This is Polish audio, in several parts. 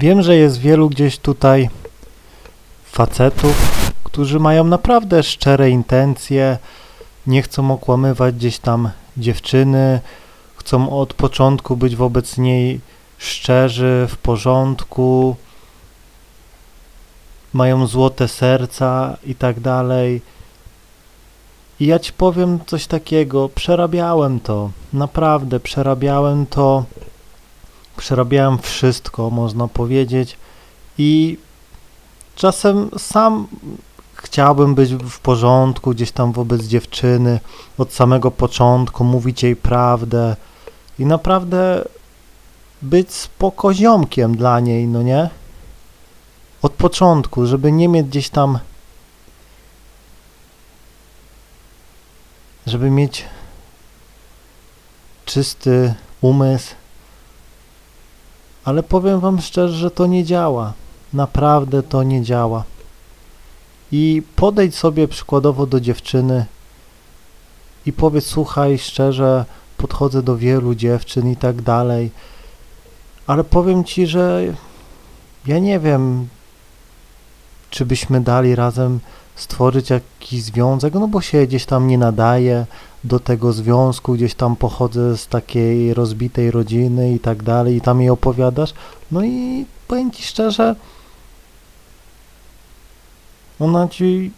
Wiem, że jest wielu gdzieś tutaj facetów, którzy mają naprawdę szczere intencje, nie chcą okłamywać gdzieś tam dziewczyny, chcą od początku być wobec niej szczerzy, w porządku, mają złote serca i tak dalej. I ja ci powiem coś takiego, przerabiałem to, naprawdę przerabiałem to, przerabiałem wszystko, można powiedzieć, i czasem sam chciałbym być w porządku gdzieś tam wobec dziewczyny od samego początku, mówić jej prawdę i naprawdę być spokoziomkiem dla niej, no nie? Od początku, żeby nie mieć gdzieś tam żeby mieć czysty umysł, ale powiem Wam szczerze, że to nie działa. Naprawdę to nie działa. I podejdź sobie przykładowo do dziewczyny i powiedz, słuchaj, szczerze, podchodzę do wielu dziewczyn i tak dalej, ale powiem Ci, że ja nie wiem, czy byśmy dali razem stworzyć jakiś związek, no bo się gdzieś tam nie nadaje do tego związku, gdzieś tam pochodzę z takiej rozbitej rodziny i tak dalej i tam jej opowiadasz, no i powiem Ci szczerze, ona Ci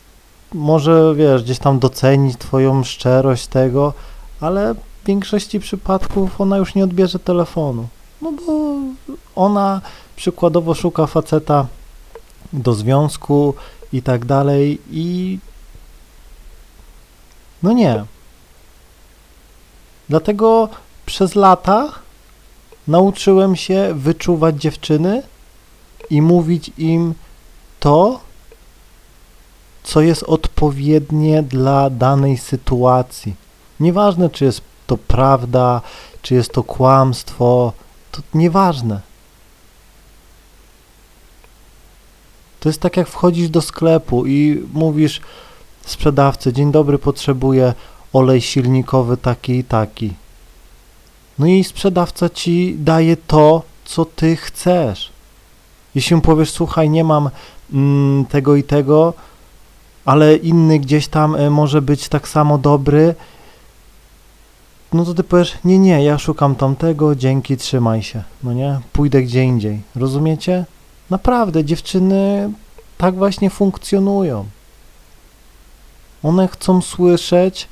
może, wiesz, gdzieś tam docenić Twoją szczerość tego, ale w większości przypadków ona już nie odbierze telefonu, no bo ona przykładowo szuka faceta do związku i tak dalej i no nie. Dlatego przez lata nauczyłem się wyczuwać dziewczyny i mówić im to, co jest odpowiednie dla danej sytuacji. Nieważne, czy jest to prawda, czy jest to kłamstwo, to nieważne. To jest tak, jak wchodzisz do sklepu i mówisz sprzedawcy, dzień dobry, potrzebuję olej silnikowy taki i taki. No i sprzedawca ci daje to, co ty chcesz. Jeśli powiesz, słuchaj, nie mam mm, tego i tego, ale inny gdzieś tam y, może być tak samo dobry, no to ty powiesz, nie, nie, ja szukam tamtego, dzięki, trzymaj się, no nie, pójdę gdzie indziej, rozumiecie? Naprawdę, dziewczyny tak właśnie funkcjonują. One chcą słyszeć,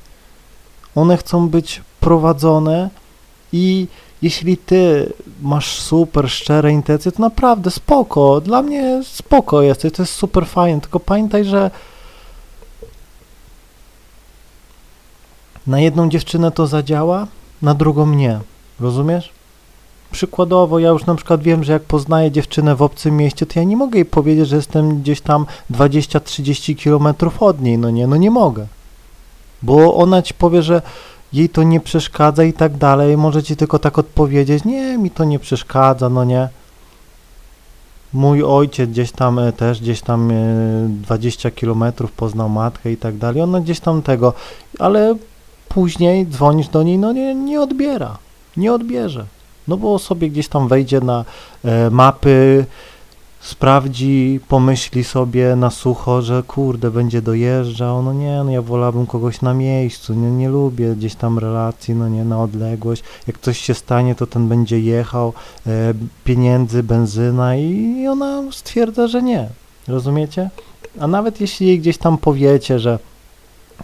one chcą być prowadzone i jeśli ty masz super szczere intencje, to naprawdę spoko, dla mnie spoko jesteś, to jest super fajne, tylko pamiętaj, że na jedną dziewczynę to zadziała, na drugą nie, rozumiesz? Przykładowo, ja już na przykład wiem, że jak poznaję dziewczynę w obcym mieście, to ja nie mogę jej powiedzieć, że jestem gdzieś tam 20-30 kilometrów od niej, no nie, no nie mogę. Bo ona ci powie, że jej to nie przeszkadza i tak dalej, może ci tylko tak odpowiedzieć, nie, mi to nie przeszkadza, no nie. Mój ojciec gdzieś tam e, też, gdzieś tam 20 e, kilometrów poznał matkę i tak dalej, ona gdzieś tam tego, ale później dzwonisz do niej, no nie, nie odbiera, nie odbierze. No bo sobie gdzieś tam wejdzie na e, mapy, sprawdzi, pomyśli sobie na sucho, że kurde, będzie dojeżdżał, no nie, no ja wolałbym kogoś na miejscu, nie, nie lubię gdzieś tam relacji, no nie, na odległość, jak coś się stanie, to ten będzie jechał, e, pieniędzy, benzyna i, i ona stwierdza, że nie, rozumiecie? A nawet jeśli jej gdzieś tam powiecie, że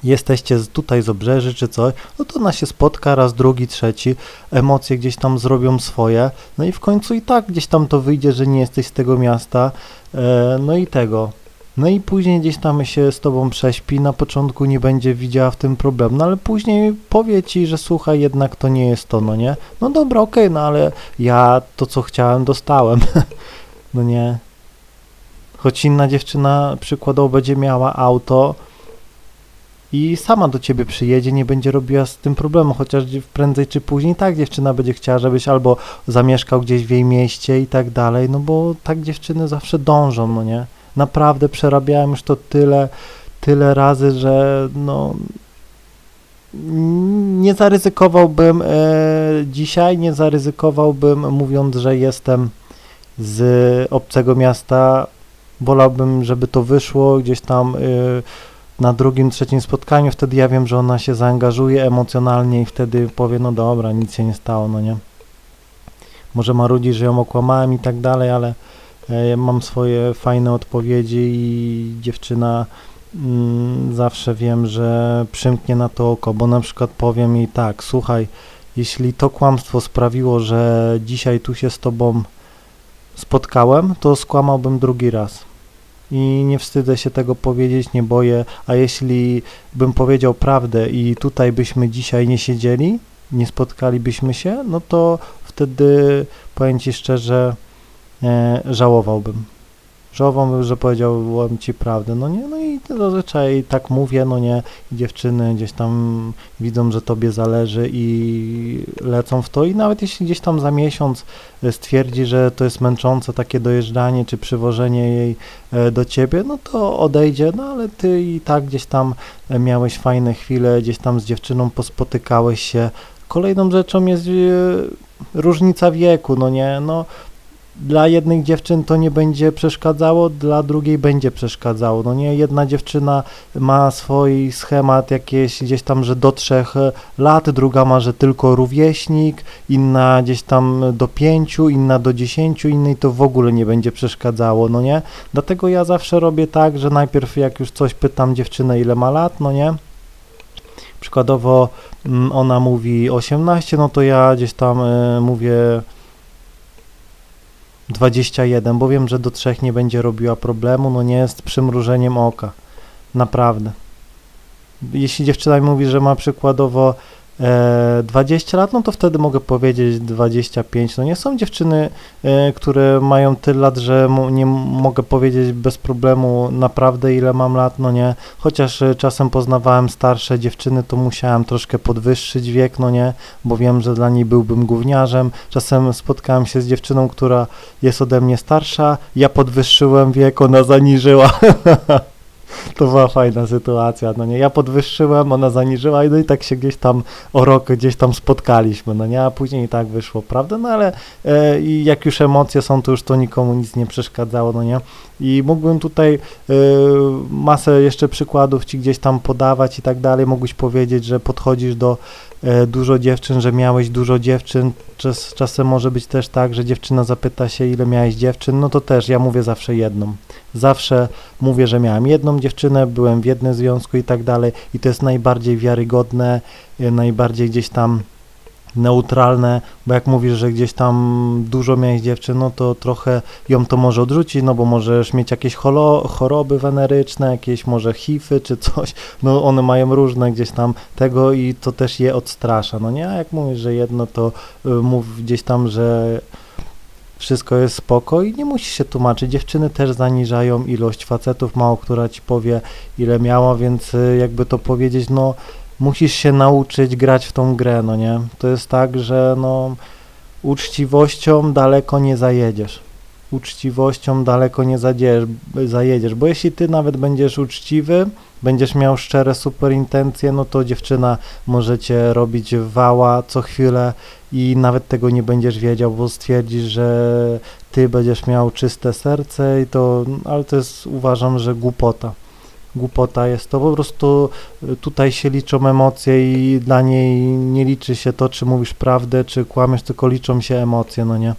jesteście tutaj z obrzeży czy coś, no to ona się spotka raz, drugi, trzeci, emocje gdzieś tam zrobią swoje, no i w końcu i tak gdzieś tam to wyjdzie, że nie jesteś z tego miasta, e, no i tego. No i później gdzieś tam się z tobą prześpi, na początku nie będzie widziała w tym problemu, no ale później powie ci, że słuchaj, jednak to nie jest to, no nie? No dobra, okej, okay, no ale ja to, co chciałem, dostałem, no nie? Choć inna dziewczyna przykładowo będzie miała auto, i sama do ciebie przyjedzie, nie będzie robiła z tym problemu, chociaż prędzej czy później tak dziewczyna będzie chciała, żebyś albo zamieszkał gdzieś w jej mieście i tak dalej, no bo tak dziewczyny zawsze dążą, no nie? Naprawdę przerabiałem już to tyle, tyle razy, że no nie zaryzykowałbym e, dzisiaj, nie zaryzykowałbym mówiąc, że jestem z obcego miasta. Wolałbym, żeby to wyszło gdzieś tam y, na drugim, trzecim spotkaniu. Wtedy ja wiem, że ona się zaangażuje emocjonalnie i wtedy powie, no dobra, nic się nie stało, no nie. Może marudzi, że ją okłamałem i tak dalej, ale e, mam swoje fajne odpowiedzi i dziewczyna mm, zawsze wiem, że przymknie na to oko, bo na przykład powiem jej tak, słuchaj, jeśli to kłamstwo sprawiło, że dzisiaj tu się z tobą spotkałem, to skłamałbym drugi raz. I nie wstydzę się tego powiedzieć, nie boję, a jeśli bym powiedział prawdę i tutaj byśmy dzisiaj nie siedzieli, nie spotkalibyśmy się, no to wtedy powiem Ci szczerze, e, żałowałbym. Żałowałbym, że powiedziałbym Ci prawdę, no nie, no i zazwyczaj tak mówię, no nie, dziewczyny gdzieś tam widzą, że Tobie zależy i lecą w to. I nawet jeśli gdzieś tam za miesiąc e, stwierdzi, że to jest męczące takie dojeżdżanie czy przywożenie jej e, do Ciebie, no to odejdzie, no ale Ty i tak gdzieś tam e, miałeś fajne chwile, gdzieś tam z dziewczyną pospotykałeś się. Kolejną rzeczą jest różnica wieku, no nie, no dla jednych dziewczyn to nie będzie przeszkadzało, dla drugiej będzie przeszkadzało. No nie, jedna dziewczyna ma swój schemat jakieś gdzieś tam, że do trzech lat, druga ma, że tylko rówieśnik, inna gdzieś tam do pięciu, inna do dziesięciu, innej to w ogóle nie będzie przeszkadzało, no nie. Dlatego ja zawsze robię tak, że najpierw jak już coś pytam dziewczynę ile ma lat, no nie. Przykładowo mm, ona mówi 18, no to ja gdzieś tam y, mówię 21, bo wiem, że do trzech nie będzie robiła problemu, no nie jest przymrużeniem oka. Naprawdę. Jeśli dziewczyna mówi, że ma przykładowo 20 lat, no to wtedy mogę powiedzieć 25. No nie są dziewczyny, e, które mają tyle lat, że nie mogę powiedzieć bez problemu naprawdę ile mam lat, no nie. Chociaż e, czasem poznawałem starsze dziewczyny, to musiałem troszkę podwyższyć wiek, no nie, bo wiem, że dla niej byłbym gówniarzem. Czasem spotkałem się z dziewczyną, która jest ode mnie starsza, ja podwyższyłem wiek, ona zaniżyła. to była fajna sytuacja, no nie, ja podwyższyłem, ona zaniżyła no i tak się gdzieś tam o rok gdzieś tam spotkaliśmy, no nie, a później i tak wyszło, prawda, no ale e, jak już emocje są, to już to nikomu nic nie przeszkadzało, no nie, i mógłbym tutaj e, masę jeszcze przykładów ci gdzieś tam podawać i tak dalej, mógłbyś powiedzieć, że podchodzisz do e, dużo dziewczyn, że miałeś dużo dziewczyn, Czas, czasem może być też tak, że dziewczyna zapyta się, ile miałeś dziewczyn, no to też ja mówię zawsze jedną. Zawsze mówię, że miałem jedną dziewczynę, byłem w jednym związku i tak dalej i to jest najbardziej wiarygodne, e, najbardziej gdzieś tam neutralne, bo jak mówisz, że gdzieś tam dużo miałeś dziewczyn, no to trochę ją to może odrzucić, no bo możesz mieć jakieś choroby weneryczne, jakieś może hify czy coś, no one mają różne gdzieś tam tego i to też je odstrasza, no nie, a jak mówisz, że jedno, to y, mów gdzieś tam, że wszystko jest spoko i nie musisz się tłumaczyć. Dziewczyny też zaniżają ilość facetów, mało która ci powie ile miała, więc y, jakby to powiedzieć, no musisz się nauczyć grać w tą grę, no nie? To jest tak, że no uczciwością daleko nie zajedziesz. Uczciwością daleko nie zajedziesz, zajedziesz, bo jeśli ty nawet będziesz uczciwy, będziesz miał szczere super intencje, no to dziewczyna może cię robić wała co chwilę i nawet tego nie będziesz wiedział, bo stwierdzisz, że ty będziesz miał czyste serce i to, ale to jest uważam, że głupota głupota jest to, po prostu y, tutaj się liczą emocje i dla niej nie liczy się to, czy mówisz prawdę, czy kłamiesz, tylko liczą się emocje, no nie?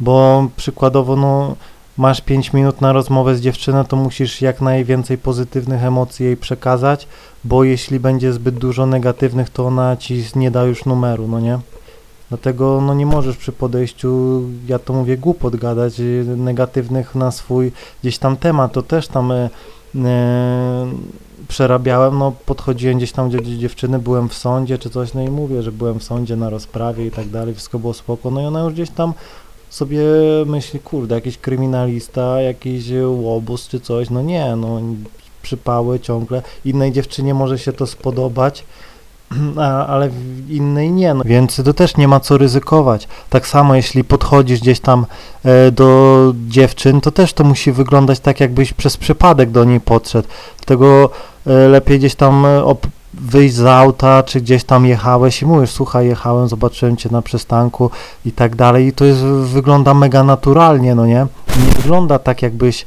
Bo przykładowo, no, masz 5 minut na rozmowę z dziewczyną, to musisz jak najwięcej pozytywnych emocji jej przekazać, bo jeśli będzie zbyt dużo negatywnych, to ona ci nie da już numeru, no nie? Dlatego no nie możesz przy podejściu, ja to mówię, głupot gadać y, negatywnych na swój gdzieś tam temat, to też tam e, e, przerabiałem, no podchodziłem gdzieś tam, gdzie dziewczyny, byłem w sądzie czy coś, no i mówię, że byłem w sądzie na rozprawie i tak dalej, wszystko było spoko, no i ona już gdzieś tam sobie myśli, kurde, jakiś kryminalista, jakiś łobuz czy coś, no nie, no przypały ciągle, innej dziewczynie może się to spodobać, a, ale innej nie. No. Więc to też nie ma co ryzykować. Tak samo jeśli podchodzisz gdzieś tam e, do dziewczyn, to też to musi wyglądać tak, jakbyś przez przypadek do niej podszedł. Dlatego e, lepiej gdzieś tam e, wyjść z auta, czy gdzieś tam jechałeś i mówisz, słuchaj, jechałem, zobaczyłem cię na przystanku i tak dalej i to jest, wygląda mega naturalnie, no nie? Nie wygląda tak, jakbyś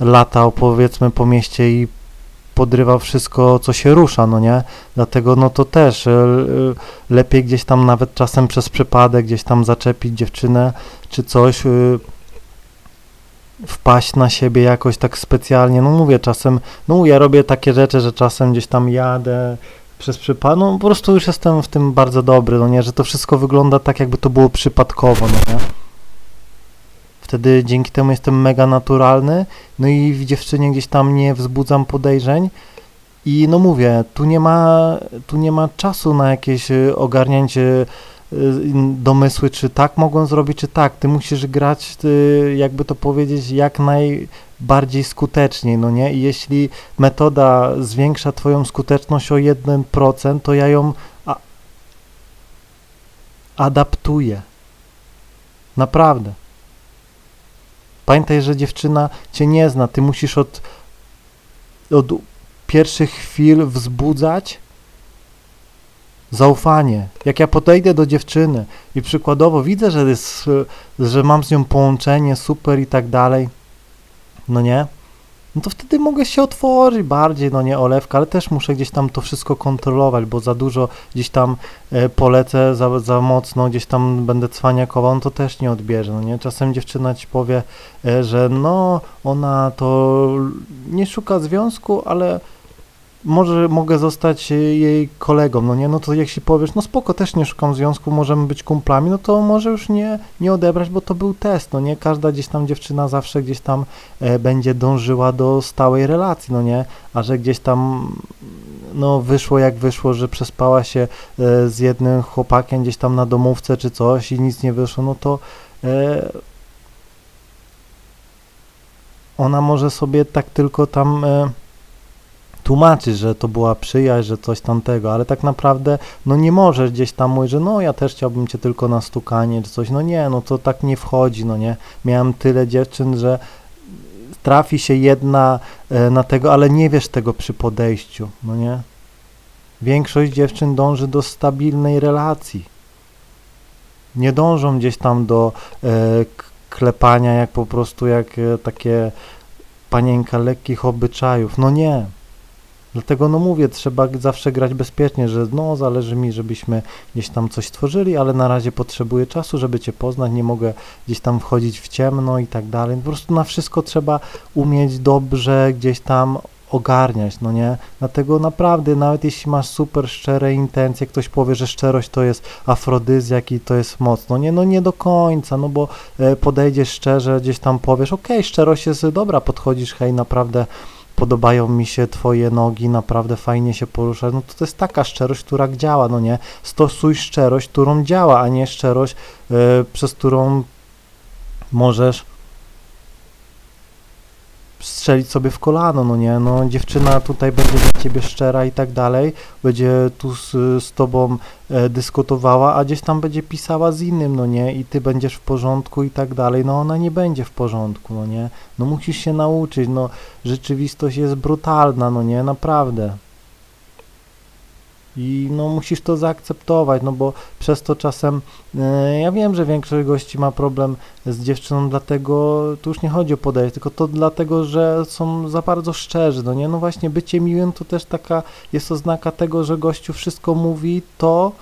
latał, powiedzmy, po mieście i podrywał wszystko, co się rusza, no nie? Dlatego no to też e, lepiej gdzieś tam nawet czasem przez przypadek gdzieś tam zaczepić dziewczynę czy coś, e, wpaść na siebie jakoś tak specjalnie, no mówię czasem, no ja robię takie rzeczy, że czasem gdzieś tam jadę przez przypadek, no po prostu już jestem w tym bardzo dobry, no nie, że to wszystko wygląda tak, jakby to było przypadkowo, no nie. Wtedy dzięki temu jestem mega naturalny, no i w dziewczynie gdzieś tam nie wzbudzam podejrzeń i no mówię, tu nie ma, tu nie ma czasu na jakieś y, ogarnięcie domysły, czy tak mogą zrobić, czy tak. Ty musisz grać, ty, jakby to powiedzieć, jak najbardziej skutecznie, no nie? I jeśli metoda zwiększa twoją skuteczność o 1%, to ja ją adaptuję. Naprawdę. Pamiętaj, że dziewczyna cię nie zna. Ty musisz od, od pierwszych chwil wzbudzać zaufanie. Jak ja podejdę do dziewczyny i przykładowo widzę, że, jest, że mam z nią połączenie super i tak dalej, no nie? No to wtedy mogę się otworzyć bardziej, no nie olewka, ale też muszę gdzieś tam to wszystko kontrolować, bo za dużo gdzieś tam e, polecę, za, za mocno gdzieś tam będę cwaniakował, no to też nie odbierze, no nie? Czasem dziewczyna ci powie, e, że no ona to nie szuka związku, ale może mogę zostać e, jej kolegą, no nie, no to jeśli powiesz, no spoko, też nie szukam związku, możemy być kumplami, no to może już nie, nie odebrać, bo to był test, no nie, każda gdzieś tam dziewczyna zawsze gdzieś tam e, będzie dążyła do stałej relacji, no nie, a że gdzieś tam no wyszło jak wyszło, że przespała się e, z jednym chłopakiem gdzieś tam na domówce czy coś i nic nie wyszło, no to e, ona może sobie tak tylko tam tłumaczyć, że to była przyjaźń, że coś tamtego, ale tak naprawdę no nie możesz gdzieś tam mówić, że no ja też chciałbym cię tylko na stukanie czy coś, no nie, no to tak nie wchodzi, no nie. Miałem tyle dziewczyn, że trafi się jedna e, na tego, ale nie wiesz tego przy podejściu, no nie. Większość dziewczyn dąży do stabilnej relacji. Nie dążą gdzieś tam do e, klepania jak po prostu jak e, takie panienka lekkich obyczajów. No nie. Dlatego no mówię, trzeba zawsze grać bezpiecznie, że no zależy mi, żebyśmy gdzieś tam coś stworzyli, ale na razie potrzebuję czasu, żeby Cię poznać, nie mogę gdzieś tam wchodzić w ciemno i tak dalej. Po prostu na wszystko trzeba umieć dobrze gdzieś tam ogarniać, no nie? Dlatego naprawdę, nawet jeśli masz super szczere intencje, ktoś powie, że szczerość to jest afrodyzjak i to jest mocno, nie? No nie do końca, no bo e, podejdziesz szczerze, gdzieś tam powiesz, okej, okay, szczerość jest dobra, podchodzisz, hej, naprawdę podobają mi się twoje nogi, naprawdę fajnie się porusza, no to to jest taka szczerość, która działa, no nie? Stosuj szczerość, którą działa, a nie szczerość, yy, przez którą możesz strzelić sobie w kolano, no nie, no dziewczyna tutaj będzie dla ciebie szczera i tak dalej, będzie tu z, z tobą e, dyskutowała, a gdzieś tam będzie pisała z innym, no nie, i ty będziesz w porządku i tak dalej, no ona nie będzie w porządku, no nie, no musisz się nauczyć, no rzeczywistość jest brutalna, no nie, naprawdę. I no musisz to zaakceptować, no bo przez to czasem, e, ja wiem, że większość gości ma problem z dziewczyną, dlatego tu już nie chodzi o podejście, tylko to dlatego, że są za bardzo szczerzy, no nie, no właśnie bycie miłym to też taka jest oznaka tego, że gościu wszystko mówi to,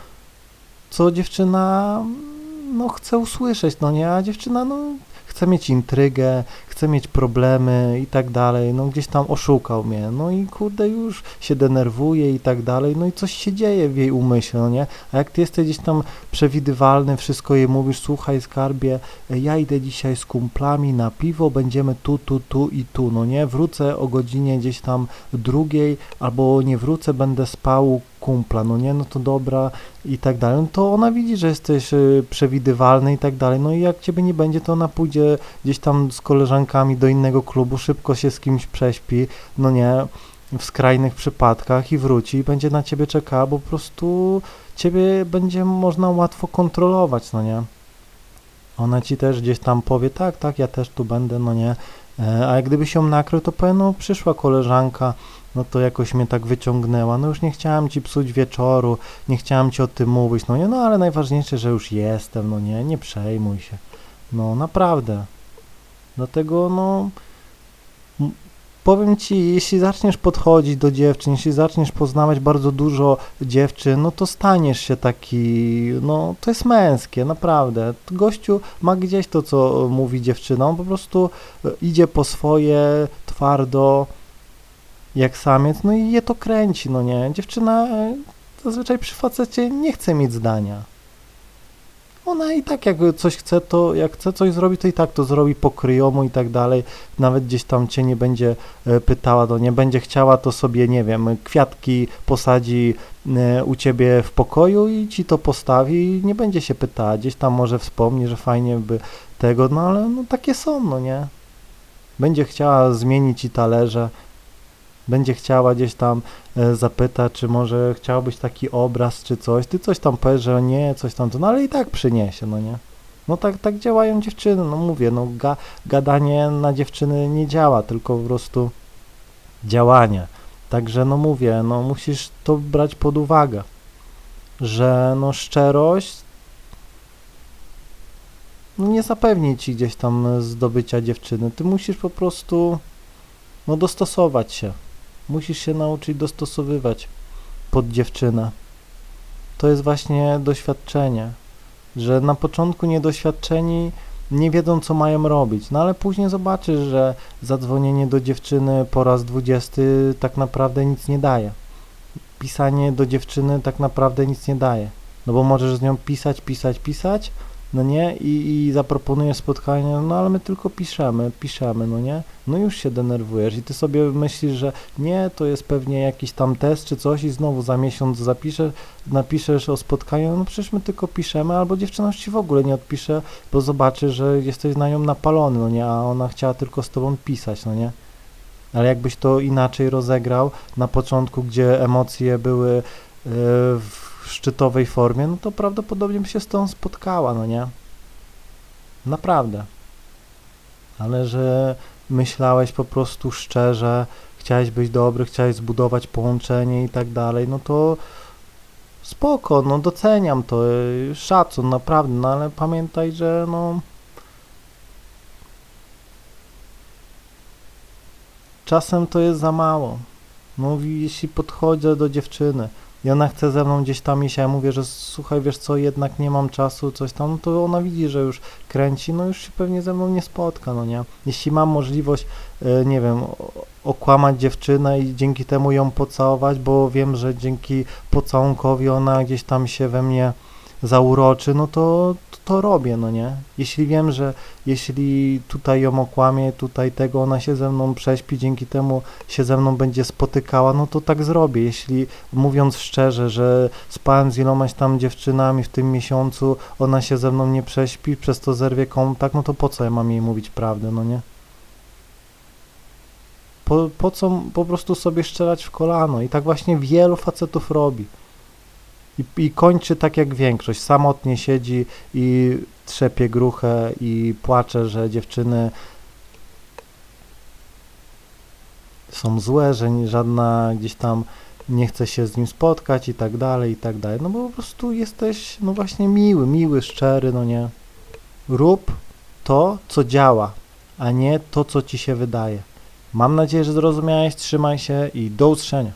co dziewczyna no chce usłyszeć, no nie, a dziewczyna no chce mieć intrygę, chce mieć problemy i tak dalej, no gdzieś tam oszukał mnie, no i kurde już się denerwuje i tak dalej, no i coś się dzieje w jej umyśle, no nie? A jak ty jesteś gdzieś tam przewidywalny, wszystko jej mówisz, słuchaj skarbie, ja idę dzisiaj z kumplami na piwo, będziemy tu, tu, tu i tu, no nie? Wrócę o godzinie gdzieś tam drugiej, albo nie wrócę, będę spał kumpla, no nie, no to dobra i tak dalej, no to ona widzi, że jesteś y, przewidywalny i tak dalej, no i jak ciebie nie będzie, to ona pójdzie gdzieś tam z koleżankami do innego klubu, szybko się z kimś prześpi, no nie, w skrajnych przypadkach i wróci i będzie na ciebie czekała, bo po prostu ciebie będzie można łatwo kontrolować, no nie. Ona ci też gdzieś tam powie, tak, tak, ja też tu będę, no nie, a jak gdyby się nakrył, to powiem, no przyszła koleżanka, no to jakoś mnie tak wyciągnęła, no już nie chciałem ci psuć wieczoru, nie chciałem ci o tym mówić, no nie, no ale najważniejsze, że już jestem, no nie, nie przejmuj się, no naprawdę, dlatego no powiem ci, jeśli zaczniesz podchodzić do dziewczyn, jeśli zaczniesz poznawać bardzo dużo dziewczyn, no to staniesz się taki, no to jest męskie, naprawdę. Gościu ma gdzieś to, co mówi dziewczyna, on po prostu e, idzie po swoje, twardo, jak samiec, no i je to kręci, no nie. Dziewczyna e, zazwyczaj przy facecie nie chce mieć zdania ona i tak jak coś chce, to jak chce coś zrobić, to i tak to zrobi pokryjomu i tak dalej. Nawet gdzieś tam cię nie będzie e, pytała, to nie będzie chciała, to sobie, nie wiem, kwiatki posadzi e, u ciebie w pokoju i ci to postawi i nie będzie się pytała. Gdzieś tam może wspomni, że fajnie by tego, no ale no takie są, no nie. Będzie chciała zmienić i talerze, będzie chciała gdzieś tam e, zapytać, czy może chciałbyś taki obraz, czy coś, ty coś tam powiesz, że nie, coś tam, to, no ale i tak przyniesie, no nie. No tak, tak działają dziewczyny, no mówię, no ga, gadanie na dziewczyny nie działa, tylko po prostu działanie. Także no mówię, no musisz to brać pod uwagę, że no szczerość nie zapewni ci gdzieś tam zdobycia dziewczyny. Ty musisz po prostu no dostosować się. Musisz się nauczyć dostosowywać pod dziewczynę. To jest właśnie doświadczenie, że na początku niedoświadczeni nie wiedzą, co mają robić, no ale później zobaczysz, że zadzwonienie do dziewczyny po raz dwudziesty tak naprawdę nic nie daje. Pisanie do dziewczyny tak naprawdę nic nie daje, no bo możesz z nią pisać, pisać, pisać, no nie, i, i zaproponujesz spotkanie, no ale my tylko piszemy, piszemy, no nie, no już się denerwujesz i ty sobie myślisz, że nie, to jest pewnie jakiś tam test czy coś i znowu za miesiąc zapiszesz, napiszesz o spotkaniu, no przecież my tylko piszemy, albo dziewczyna ci w ogóle nie odpisze, bo zobaczy, że jesteś na nią napalony, no nie, a ona chciała tylko z tobą pisać, no nie. Ale jakbyś to inaczej rozegrał na początku, gdzie emocje były yy, w szczytowej formie, no to prawdopodobnie by się z tą spotkała, no nie? Naprawdę. Ale że myślałeś po prostu szczerze, chciałeś być dobry, chciałeś zbudować połączenie i tak dalej, no to spoko, no doceniam to, szacun, naprawdę, no ale pamiętaj, że no czasem to jest za mało. Mówi, jeśli podchodzę do dziewczyny, i ona chce ze mną gdzieś tam iść, a ja mówię, że słuchaj, wiesz co, jednak nie mam czasu, coś tam, no to ona widzi, że już kręci, no już się pewnie ze mną nie spotka, no nie? Jeśli mam możliwość, e, nie wiem, okłamać dziewczynę i dzięki temu ją pocałować, bo wiem, że dzięki pocałunkowi ona gdzieś tam się we mnie zauroczy, no to, to, robię, no nie? Jeśli wiem, że jeśli tutaj ją okłamię, tutaj tego, ona się ze mną prześpi, dzięki temu się ze mną będzie spotykała, no to tak zrobię. Jeśli mówiąc szczerze, że spałem z ilomaś tam dziewczynami w tym miesiącu, ona się ze mną nie prześpi, przez to zerwie kontakt, no to po co ja mam jej mówić prawdę, no nie? Po, po co po prostu sobie szczerać w kolano? I tak właśnie wielu facetów robi i, i kończy tak jak większość. Samotnie siedzi i trzepie gruchę i płacze, że dziewczyny są złe, że żadna gdzieś tam nie chce się z nim spotkać i tak dalej, i tak dalej. No bo po prostu jesteś, no właśnie miły, miły, szczery, no nie. Rób to, co działa, a nie to, co ci się wydaje. Mam nadzieję, że zrozumiałeś, trzymaj się i do usłyszenia.